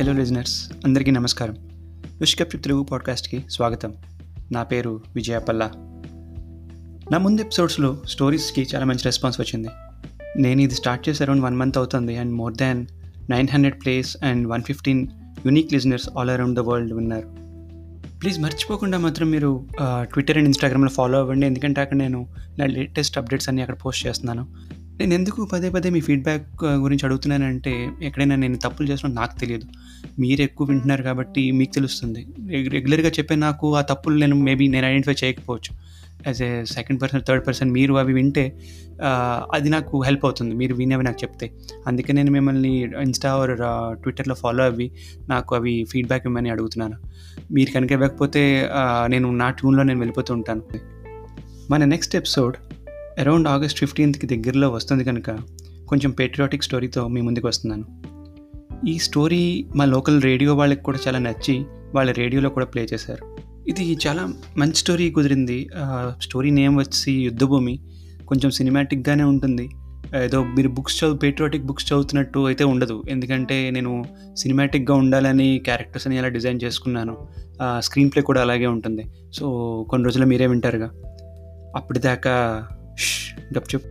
Hello listeners అందరికీ నమస్కారం. విష్కప్ తెలుగు పాడ్కాస్ట్కి స్వాగతం. నా పేరు విజయపల్ల నా ముందు ఎపిసోడ్స్లో స్టోరీస్కి చాలా మంచి రెస్పాన్స్ వచ్చింది. నేను ఇది స్టార్ట్ చేసి అరౌండ్ వన్ మంత్ అవుతుంది and more than nine hundred plays and one fifteen unique listeners all around the world విన్నారు. ప్లీజ్ మర్చిపోకుండా మాత్రం మీరు ట్విట్టర్ అండ్ ఇన్స్టాగ్రామ్లో ఫాలో అవ్వండి. ఎందుకంటే అక్కడ నేను నా లేటెస్ట్ అప్డేట్స్ అన్నీ అక్కడ పోస్ట్ చేస్తున్నాను. నేను ఎందుకు పదే పదే మీ ఫీడ్బ్యాక్ గురించి అడుగుతున్నానంటే ఎక్కడైనా నేను తప్పులు చేసినా నాకు తెలియదు. మీరు ఎక్కువ వింటున్నారు కాబట్టి మీకు తెలుస్తుంది. రెగ్యులర్గా చెప్పే నాకు ఆ తప్పులు నేను మేబీ నేను ఐడెంటిఫై చేయకపోవచ్చు. As a second person third person మీరు అవి వింటే అది నాకు హెల్ప్ అవుతుంది. మీరు వినేవి నాకు చెప్తే. అందుకే నేను మిమ్మల్ని ఇన్స్టా ఆర్ ట్విట్టర్లో ఫాలో అవి నాకు అవి ఫీడ్బ్యాక్ ఇవ్వమని అడుగుతున్నాను. మీరు కనుక ఇవ్వకపోతే నేను నా ట్యూన్లో నేను వెళ్ళిపోతూ ఉంటాను. మన నెక్స్ట్ ఎపిసోడ్ అరౌండ్ ఆగస్ట్ ఫిఫ్టీన్త్కి దగ్గరలో వస్తుంది కనుక కొంచెం పేట్రియాటిక్ స్టోరీతో మీ ముందుకు వస్తున్నాను. ఈ స్టోరీ మా లోకల్ రేడియో వాళ్ళకి కూడా చాలా నచ్చి వాళ్ళ రేడియోలో కూడా ప్లే చేశారు. ఇది చాలా మంచి స్టోరీ కుదిరింది. స్టోరీ నేమ్ వచ్చి యుద్ధభూమి. కొంచెం సినిమాటిక్గానే ఉంటుంది. ఏదో మీరు బుక్స్ చదువు పేట్రియాటిక్ బుక్స్ చదువుతున్నట్టు అయితే ఉండదు. ఎందుకంటే నేను సినిమాటిక్గా ఉండాలని క్యారెక్టర్స్ అని అలా డిజైన్ చేసుకున్నాను స్క్రీన్ ప్లే కూడా అలాగే ఉంటుంది. సో కొన్ని రోజుల్లో మీరే వింటారుగా. అప్పటిదాకా గప్చుప్